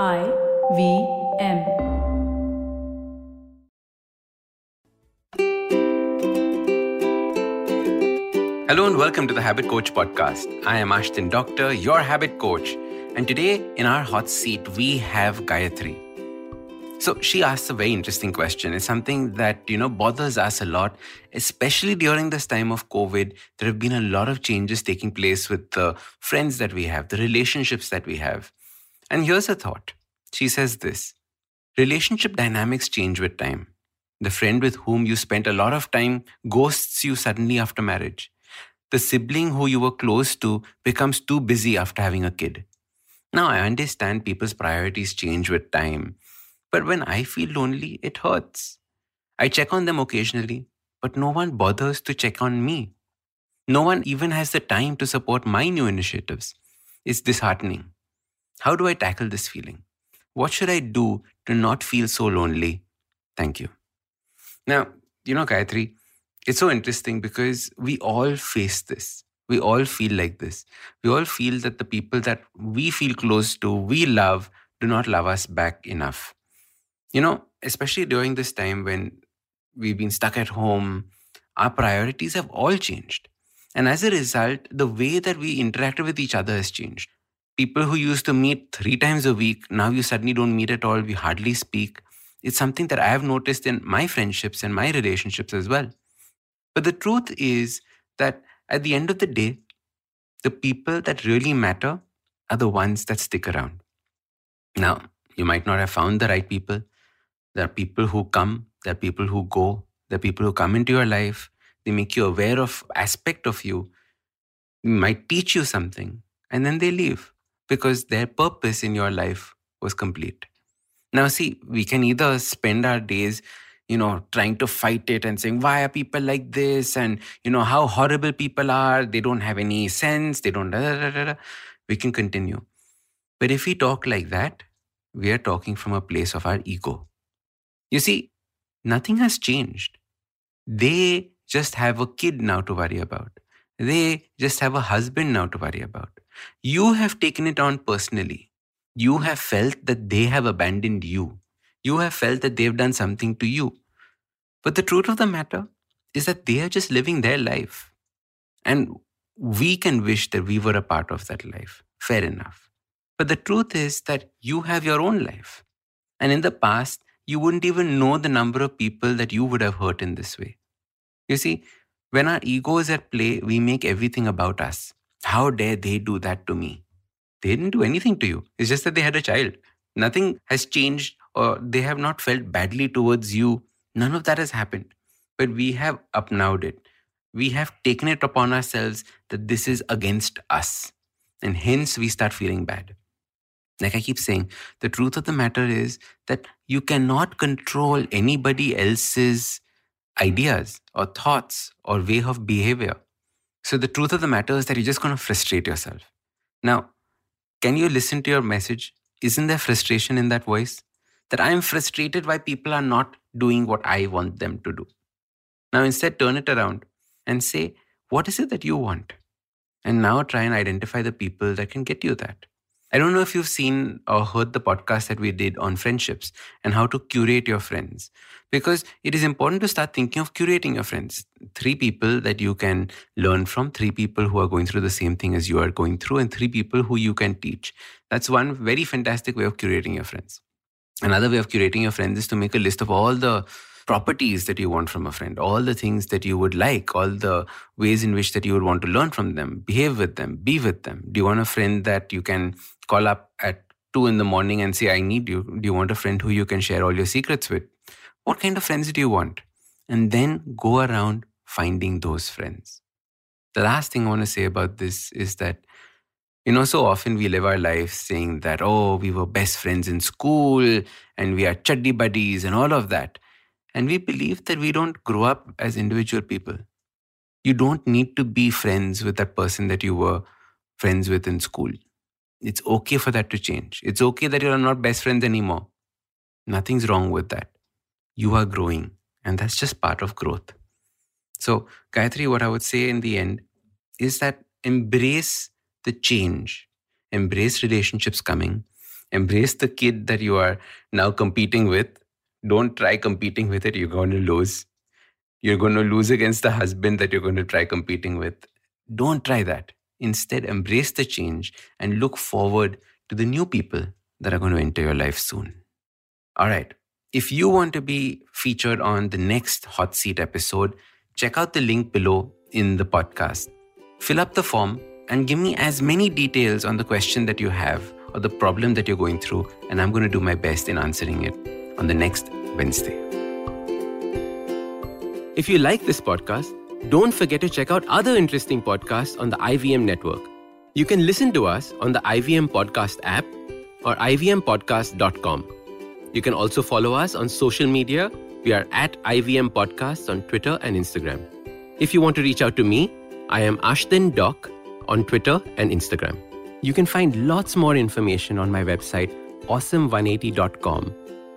I V M. Hello and welcome to the Habit Coach podcast. I am Ashdin Doctor, your habit coach. And today in our hot seat, we have Gayathri. So she asks a very interesting question. It's something that, you know, bothers us a lot, especially during this time of COVID. There have been a lot of changes taking place with the friends that we have, the relationships that we have. And here's a thought. She says this Relationship dynamics change with time. The friend with whom you spent a lot of time ghosts you suddenly after marriage. The sibling who you were close to becomes too busy after having a kid. Now, I understand people's priorities change with time, but when I feel lonely, it hurts. I check on them occasionally, but no one bothers to check on me. No one even has the time to support my new initiatives. It's disheartening. How do I tackle this feeling? What should I do to not feel so lonely? Thank you. Now, you know, Gayathri, it's so interesting because we all face this. We all feel like this. We all feel that the people that we feel close to, we love, do not love us back enough. You know, especially during this time when we've been stuck at home, our priorities have all changed. And as a result, the way that we interacted with each other has changed. People who used to meet three times a week, now you suddenly don't meet at all. We hardly speak. It's something that I have noticed in my friendships and my relationships as well. But the truth is that at the end of the day, the people that really matter are the ones that stick around. Now, you might not have found the right people. There are people who come, there are people who go, there are people who come into your life. They make you aware of aspect of you, They might teach you something, and then they leave because their purpose in your life was complete. Now, see, we can either spend our days, you know, trying to fight it and saying, why are people like this? And, you know, how horrible people are. They don't have any sense. They don't. Da, da, da, da. We can continue. But if we talk like that, we are talking from a place of our ego. You see, nothing has changed. They just have a kid now to worry about. They just have a husband now to worry about. You have taken it on personally. You have felt that they have abandoned you. You have felt that they've done something to you. But the truth of the matter is that they are just living their life. And we can wish that we were a part of that life. Fair enough. But the truth is that you have your own life. And in the past, you wouldn't even know the number of people that you would have hurt in this way. You see, when our ego is at play, we make everything about us. How dare they do that to me? They didn't do anything to you. It's just that they had a child. Nothing has changed or they have not felt badly towards you. None of that has happened. But we have upnowed it. We have taken it upon ourselves that this is against us. And hence we start feeling bad. Like I keep saying, the truth of the matter is that you cannot control anybody else's ideas or thoughts or way of behavior. So the truth of the matter is that you're just going to frustrate yourself. Now, can you listen to your message? Isn't there frustration in that voice? That I'm frustrated why people are not doing what I want them to do. Now, instead, turn it around and say, what is it that you want? And now try and identify the people that can get you that. I don't know if you've seen or heard the podcast that we did on friendships and how to curate your friends. Because it is important to start thinking of curating your friends. Three people that you can learn from, three people who are going through the same thing as you are going through, and three people who you can teach. That's one very fantastic way of curating your friends. Another way of curating your friends is to make a list of all the properties that you want from a friend, all the things that you would like, all the ways in which that you would want to learn from them, behave with them, be with them. Do you want a friend that you can call up at two in the morning and say, I need you? Do you want a friend who you can share all your secrets with? What kind of friends do you want? And then go around finding those friends. The last thing I want to say about this is that, you know, so often we live our lives saying that, oh, we were best friends in school and we are chuddy buddies and all of that. And we believe that we don't grow up as individual people. You don't need to be friends with that person that you were friends with in school. It's okay for that to change. It's okay that you're not best friends anymore. Nothing's wrong with that. You are growing, and that's just part of growth. So, Gayathri, what I would say in the end is that embrace the change, embrace relationships coming, Embrace the kid that you are now competing with. Don't try competing with it. You're going to lose. You're going to lose against the husband that you're going to try competing with. Don't try that. Instead, embrace the change and look forward to the new people that are going to enter your life soon. All right. If you want to be featured on the next hot seat episode, check out the link below in the podcast. Fill up the form and give me as many details on the question that you have or the problem that you're going through, and I'm going to do my best in answering it on the next Wednesday. If you like this podcast, don't forget to check out other interesting podcasts on the IVM network. You can listen to us on the IVM Podcast app or ivmpodcast.com. You can also follow us on social media. We are at IVM Podcasts on Twitter and Instagram. If you want to reach out to me, I am Ashdin Doc on Twitter and Instagram. You can find lots more information on my website, awesome180.com,